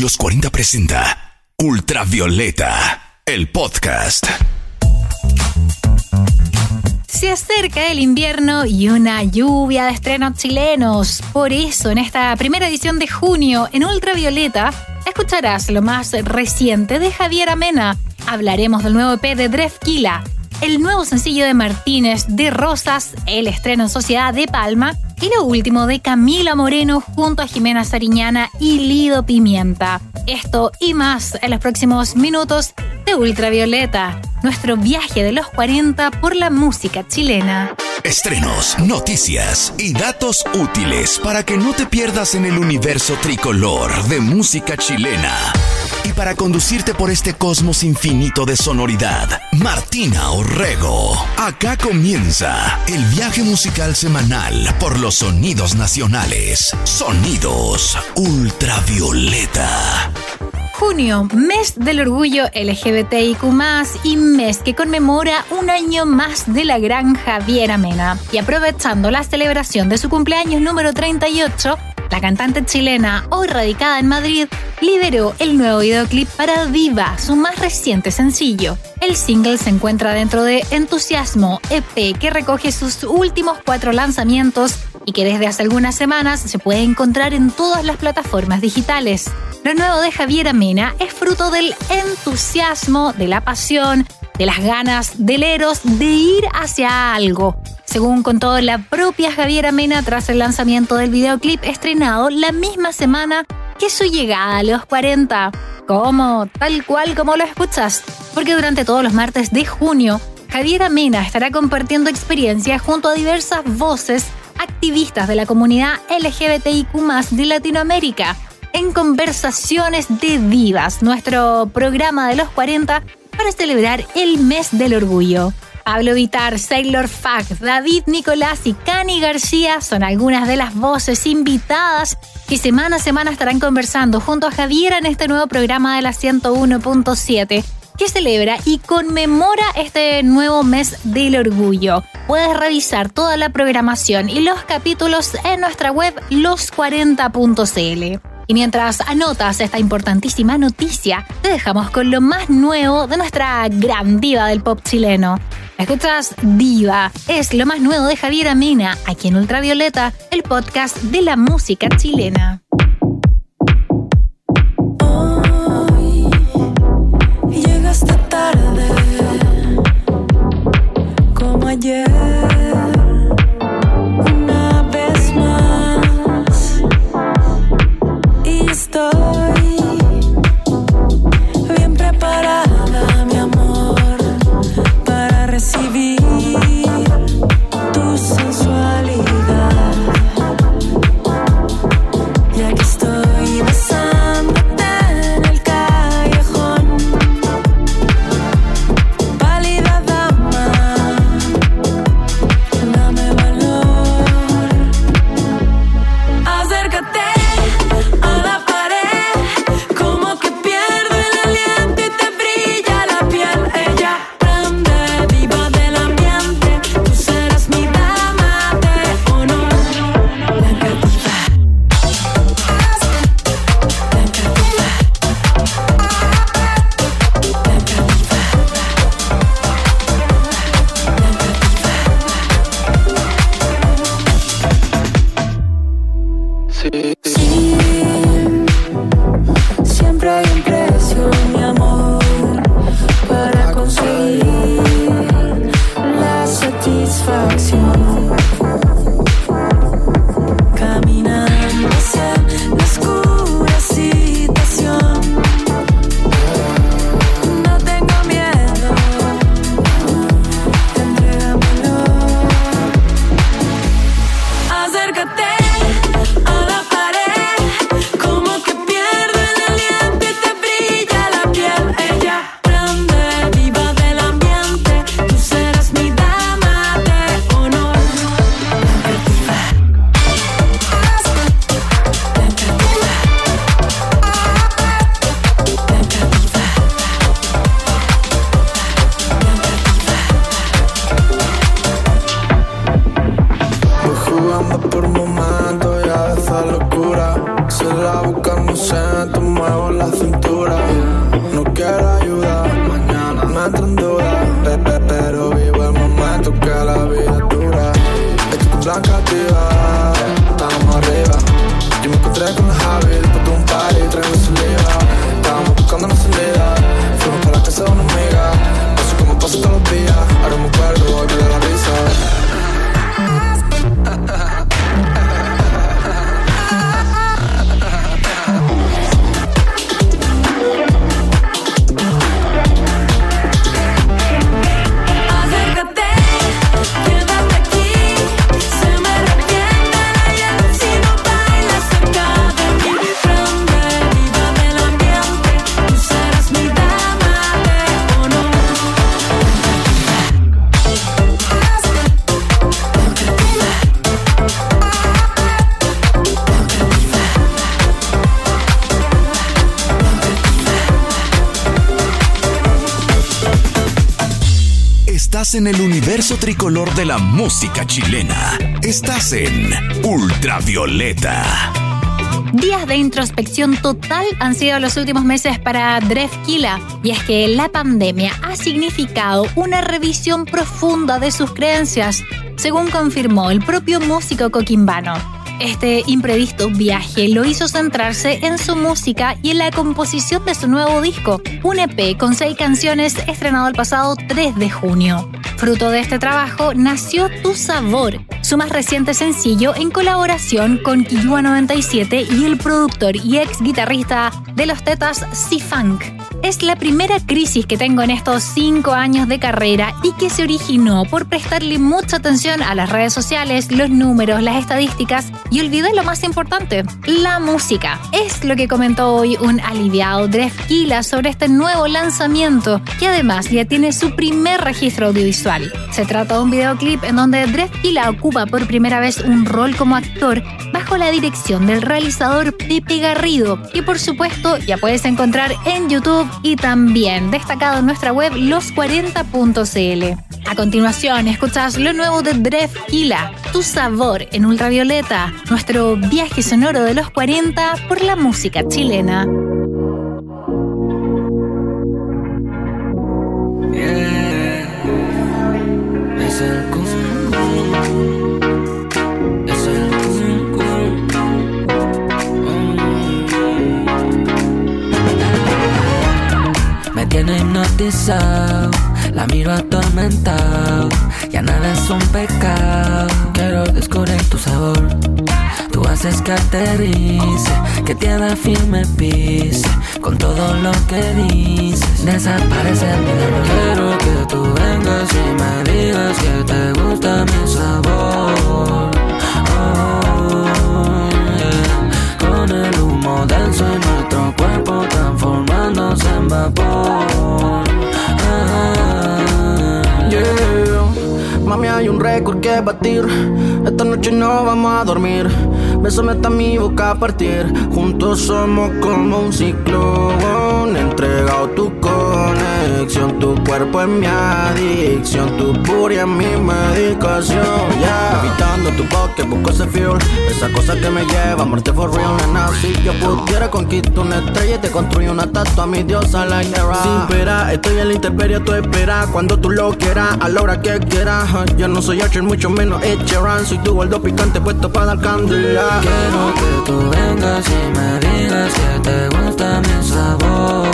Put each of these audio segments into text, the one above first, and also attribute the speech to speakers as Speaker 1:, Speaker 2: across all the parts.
Speaker 1: Los 40 presenta Ultravioleta, el podcast.
Speaker 2: Se acerca el invierno y una lluvia de estrenos chilenos. Por eso, en esta primera edición de junio, en Ultravioleta, escucharás lo más reciente de Javier Amena. Hablaremos del nuevo EP de Drefkila, el nuevo sencillo de Martínez de Rosas, el estreno en Sociedad de Palma y lo último de Camila Moreno junto a Jimena Sariñana y Lido Pimienta. Esto y más en los próximos minutos de Ultravioleta, nuestro viaje de los 40 por la música chilena.
Speaker 1: Estrenos, noticias y datos útiles para que no te pierdas en el universo tricolor de música chilena. Y para conducirte por este cosmos infinito de sonoridad, Martina Orrego. Acá comienza el viaje musical semanal por los sonidos nacionales. Sonidos ultravioleta.
Speaker 2: Junio, mes del orgullo LGBTIQ, y mes que conmemora un año más de la gran Javier Amena. Y aprovechando la celebración de su cumpleaños número 38, la cantante chilena, hoy radicada en Madrid, lideró el nuevo videoclip para Viva, su más reciente sencillo. El single se encuentra dentro de Entusiasmo, EP, que recoge sus últimos cuatro lanzamientos y que desde hace algunas semanas se puede encontrar en todas las plataformas digitales. Lo nuevo de Javier Amena es fruto del entusiasmo, de la pasión, de las ganas del Eros de ir hacia algo. Según contó la propia Javier Amena tras el lanzamiento del videoclip estrenado la misma semana que su llegada a los 40. ¿Cómo? Tal cual como lo escuchas. Porque durante todos los martes de junio, Javier Amena estará compartiendo experiencias junto a diversas voces activistas de la comunidad LGBTIQ de Latinoamérica en Conversaciones de Divas, nuestro programa de los 40 para celebrar el mes del orgullo. Pablo Vitar, Sailor Fag, David Nicolás y Cani García son algunas de las voces invitadas que semana a semana estarán conversando junto a Javier en este nuevo programa de la 101.7 que celebra y conmemora este nuevo mes del orgullo. Puedes revisar toda la programación y los capítulos en nuestra web los40.cl. Y mientras anotas esta importantísima noticia, te dejamos con lo más nuevo de nuestra gran diva del pop chileno. Escuchas Diva, es lo más nuevo de Javier Amena, aquí en Ultravioleta, el podcast de la música chilena.
Speaker 3: En el
Speaker 1: universo tricolor de la música chilena. Estás en Ultravioleta.
Speaker 2: Días de introspección total han sido los últimos meses para Drefkila, y es que la pandemia ha significado una revisión profunda de sus creencias, según confirmó el propio músico coquimbano. Este imprevisto viaje lo hizo centrarse en su música y en la composición de su nuevo disco, un EP con seis canciones estrenado el pasado 3 de junio. Fruto de este trabajo nació Tu Sabor, su más reciente sencillo en colaboración con Kiyua 97 y el productor y ex guitarrista de los Tetas C-Funk. Es la primera crisis que tengo en estos cinco años de carrera y que se originó por prestarle mucha atención a las redes sociales, los números, las estadísticas y olvidé lo más importante, la música. Es lo que comentó hoy un aliviado Drefkila sobre este nuevo lanzamiento, que además ya tiene su primer registro audiovisual. Se trata de un videoclip en donde Drefkila ocupa por primera vez un rol como actor bajo la dirección del realizador Pepe Garrido, que por supuesto ya puedes encontrar en YouTube y también destacado en nuestra web los40.cl. A continuación, escuchas lo nuevo de Dref Kila, Tu Sabor en Ultravioleta, nuestro viaje sonoro de los 40 por la música chilena.
Speaker 4: La miro atormentado, ya nada es un pecado. Quiero descubrir tu sabor. Tú haces que aterrice, que tierra firme pise. Con todo lo que dices, desaparece mi dolor. Quiero que tú
Speaker 5: Esta noche no vamos a dormir. Bésame hasta mi boca a partir. Juntos somos como un ciclón. Entregado tu conexión. Tu cuerpo es mi adicción. Tu puria es mi medicación. Yeah. Evitando tu boque, busco ese fuel. Esa cosa que me lleva a muerte for real, nena. Si yo pudiera conquistar una estrella y te construyo una estatua mi diosa the rock. Sin espera, estoy en la intemperie, tú esperas. Cuando tú lo quieras, a la hora que quieras. Yo no soy Archer, mucho menos Ed Soy tu gordo picante puesto para dar candela.
Speaker 4: Quiero que tú vengas y me digas que te gusta mi sabor.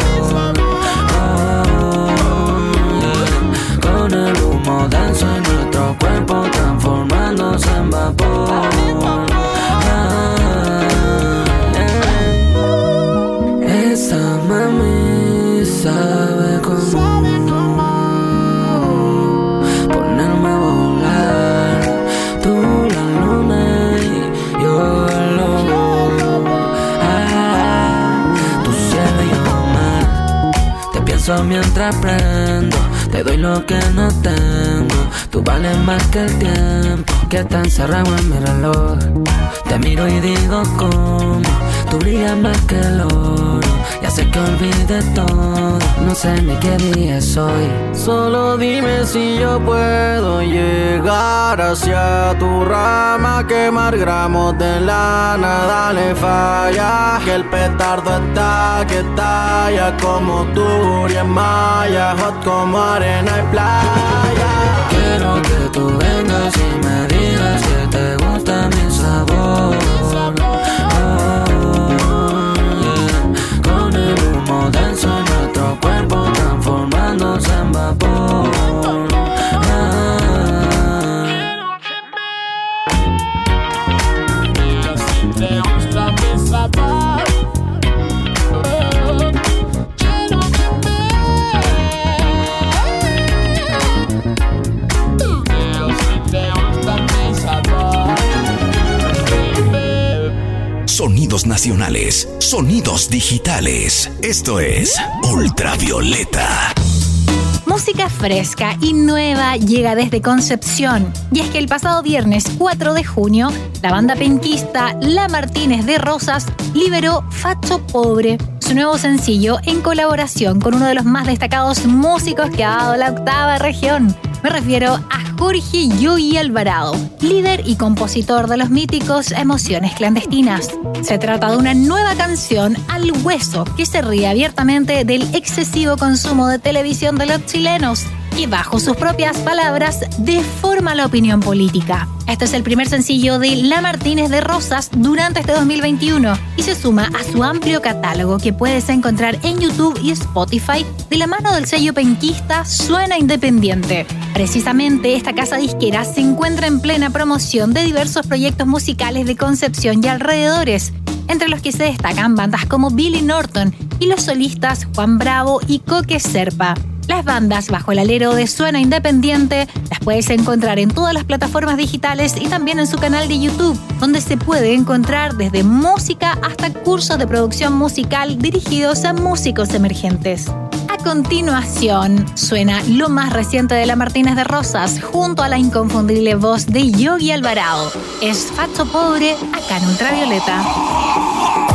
Speaker 4: Mientras prendo. Te doy lo que no tengo. Tú vales más que el tiempo que está encerrado en mi reloj. Te miro y digo cómo. Tú brillas más que el oro. Ya sé que olvidé todo. No sé ni qué día soy.
Speaker 5: Solo dime si yo puedo llegar hacia tu rama, quemar gramos de la nada le falla. Que el petardo está que talla como tú y maya, hot como arena y playa.
Speaker 4: Quiero que tú vengas y me digas que te gusta mi sabor.
Speaker 1: Sonidos nacionales, sonidos digitales. Esto es Ultravioleta.
Speaker 2: Música fresca y nueva llega desde Concepción. Y es que el pasado viernes 4 de junio, la banda penquista La Martínez de Rosas liberó Facho Pobre, su nuevo sencillo en colaboración con uno de los más destacados músicos que ha dado la octava región. Me refiero a Jorge Yogi Alvarado, líder y compositor de los míticos Emociones Clandestinas. Se trata de una nueva canción al hueso que se ríe abiertamente del excesivo consumo de televisión de los chilenos y bajo sus propias palabras deforma la opinión política. Este es el primer sencillo de La Martínez de Rosas durante este 2021 y se suma a su amplio catálogo que puedes encontrar en YouTube y Spotify de la mano del sello penquista Suena Independiente. Precisamente esta casa disquera se encuentra en plena promoción de diversos proyectos musicales de Concepción y alrededores, entre los que se destacan bandas como Billy Norton y los solistas Juan Bravo y Coque Serpa. Las bandas bajo el alero de Suena Independiente las puedes encontrar en todas las plataformas digitales y también en su canal de YouTube, donde se puede encontrar desde música hasta cursos de producción musical dirigidos a músicos emergentes. Continuación, suena lo más reciente de la Martínez de Rosas junto a la inconfundible voz de Yogi Alvarado. Es Facho Pobre acá en Ultravioleta.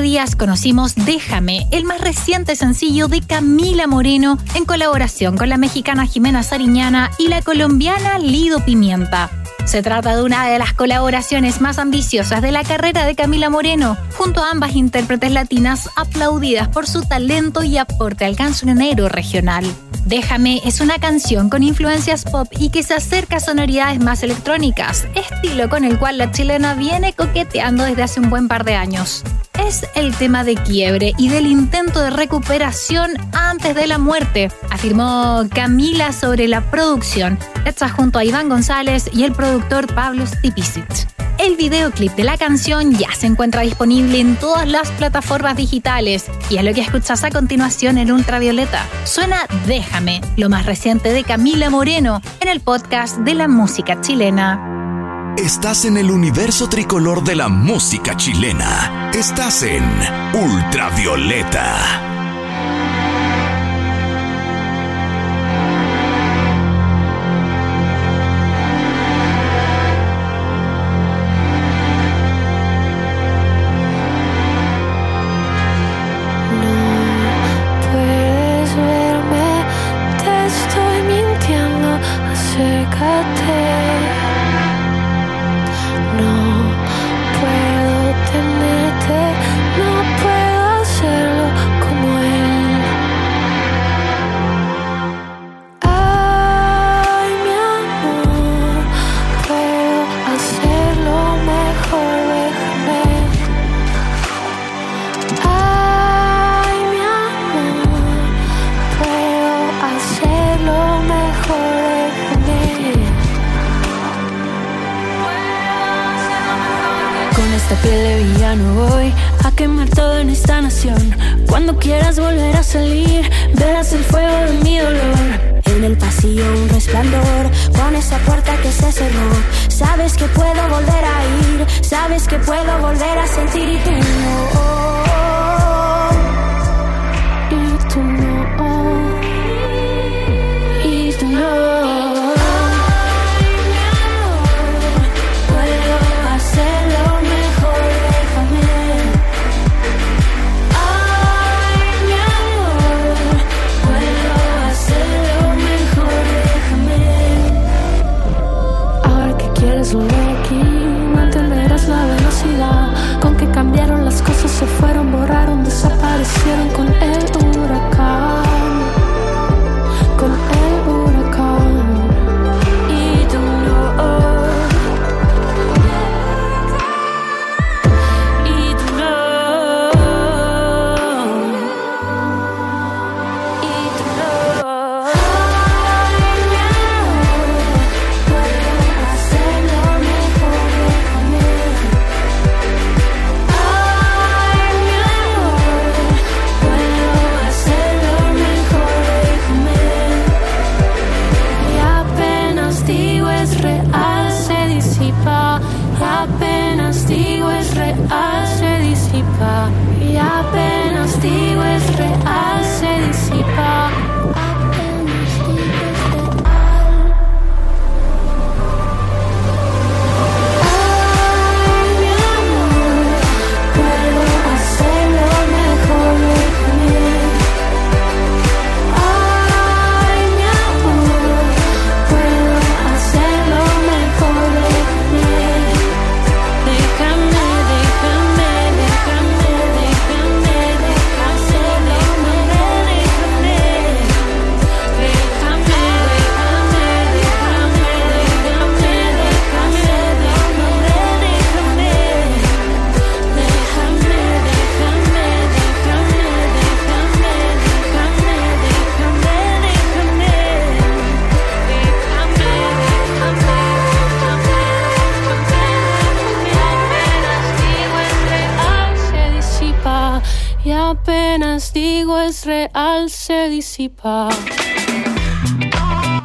Speaker 2: Días conocimos Déjame, el más reciente sencillo de Camila Moreno en colaboración con la mexicana Jimena Sariñana y la colombiana Lido Pimienta. Se trata de una de las colaboraciones más ambiciosas de la carrera de Camila Moreno, junto a ambas intérpretes latinas aplaudidas por su talento y aporte al cancionero regional. Déjame es una canción con influencias pop y que se acerca a sonoridades más electrónicas, estilo con el cual la chilena viene coqueteando desde hace un buen par de años es el tema de quiebre y del intento de recuperación antes de la muerte, afirmó Camila sobre la producción, hecha junto a Iván González y el productor Pablo Stipicic. El videoclip de la canción ya se encuentra disponible en todas las plataformas digitales y es lo que escuchas a continuación en Ultravioleta. Suena Déjame, lo más reciente de Camila Moreno, en el podcast de la música chilena.
Speaker 1: Estás en el universo tricolor de la música chilena. Estás en Ultravioleta. a quemar todo en esta nación. Cuando quieras volver a salir, verás el fuego de mi dolor.
Speaker 6: En el pasillo un resplandor, con esa puerta que se cerró. Sabes que puedo volver a ir, sabes que puedo volver a sentir y tengo.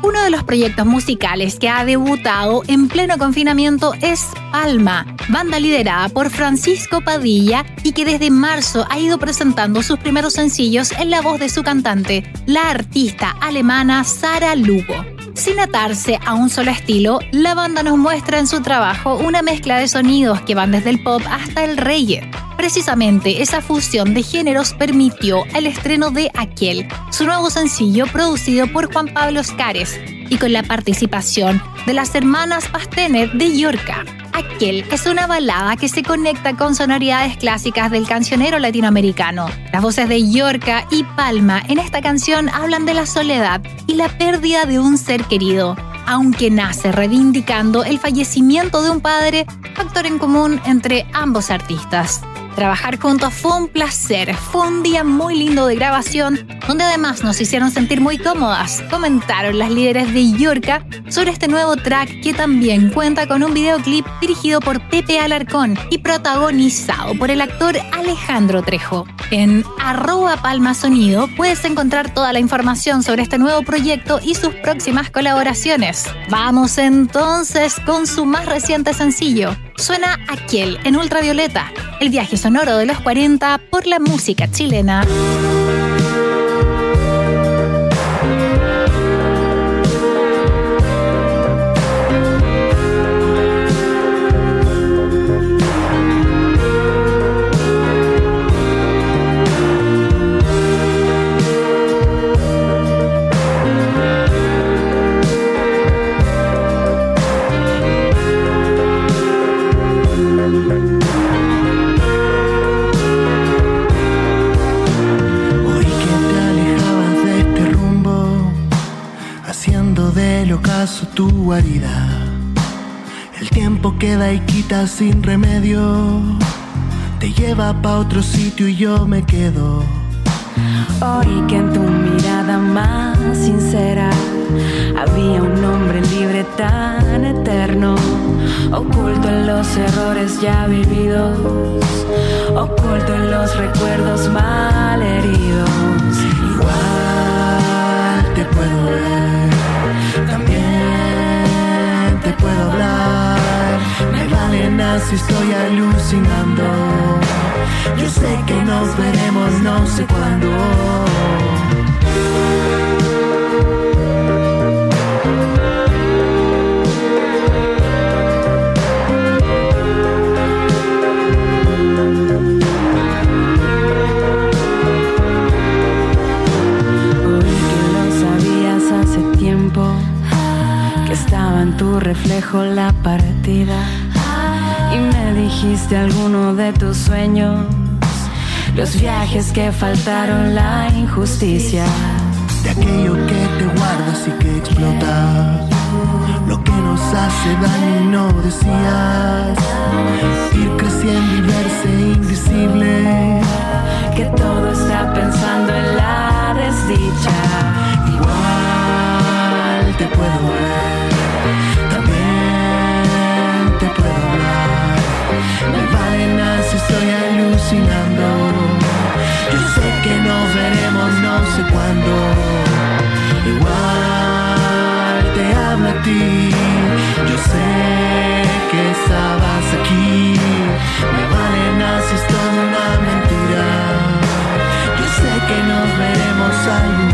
Speaker 2: Uno de los proyectos musicales que ha debutado en pleno confinamiento es Alma, banda liderada por Francisco Padilla y que desde marzo ha ido presentando sus primeros sencillos en la voz de su cantante, la artista alemana Sara Lugo. Sin atarse a un solo estilo, la banda nos muestra en su trabajo una mezcla de sonidos que van desde el pop hasta el reggae. Precisamente esa fusión de géneros permitió el estreno de Aquel, su nuevo sencillo producido por Juan Pablo Oscares y con la participación de las hermanas Pastener de Yorca. Aquel es una balada que se conecta con sonoridades clásicas del cancionero latinoamericano. Las voces de Yorca y Palma en esta canción hablan de la soledad y la pérdida de un ser querido, aunque nace reivindicando el fallecimiento de un padre, factor en común entre ambos artistas. Trabajar juntos fue un placer, fue un día muy lindo de grabación, donde además nos hicieron sentir muy cómodas, comentaron las líderes de Yorca sobre este nuevo track que también cuenta con un videoclip dirigido por Pepe Alarcón y protagonizado por el actor Alejandro Trejo. En arroba palma sonido puedes encontrar toda la información sobre este nuevo proyecto y sus próximas colaboraciones. Vamos entonces con su más reciente sencillo. Suena Aquel en ultravioleta, el viaje sonoro de los 40 por la música chilena.
Speaker 7: Sin remedio, te lleva pa' otro sitio y yo me quedo.
Speaker 8: Hoy que en tu mirada más sincera había un hombre libre tan eterno, oculto en los errores ya vividos, oculto en los recuerdos mal
Speaker 7: alucinando. Yo sé que nos veremos no sé cuándo.
Speaker 8: Los viajes que faltaron, la injusticia.
Speaker 7: de aquello que te guardas y que explota. Lo que nos hace daño y no decías. Ir creciendo y verse invisible.
Speaker 8: Que todo está pensando en la desdicha.
Speaker 7: Igual te puedo ver. Sé cuándo. Igual te hablo a ti. Yo sé que estabas aquí. Me vale nada si es toda una mentira. Yo sé que nos veremos algún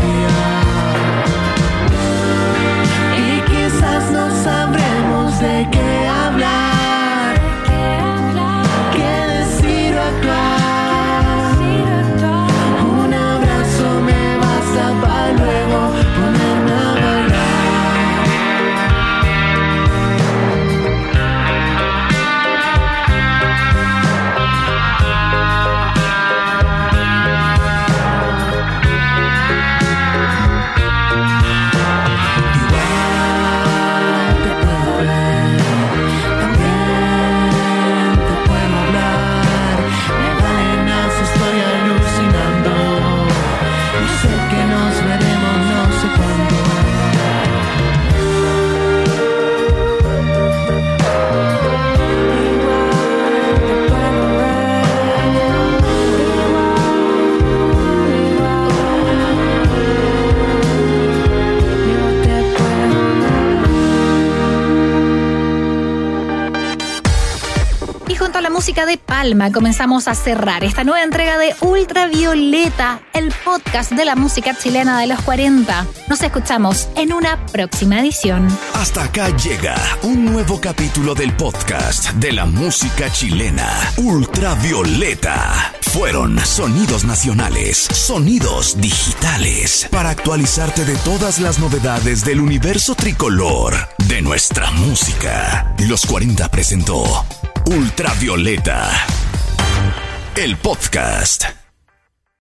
Speaker 2: de Palma comenzamos a cerrar esta nueva entrega de Ultravioleta, el podcast de la música chilena de los 40. Nos escuchamos en una próxima edición.
Speaker 3: Hasta acá llega un nuevo capítulo del podcast de la música chilena, Ultravioleta. Fueron sonidos nacionales, sonidos digitales, para actualizarte de todas las novedades del universo tricolor de nuestra música. Los 40 presentó Ultravioleta, el podcast.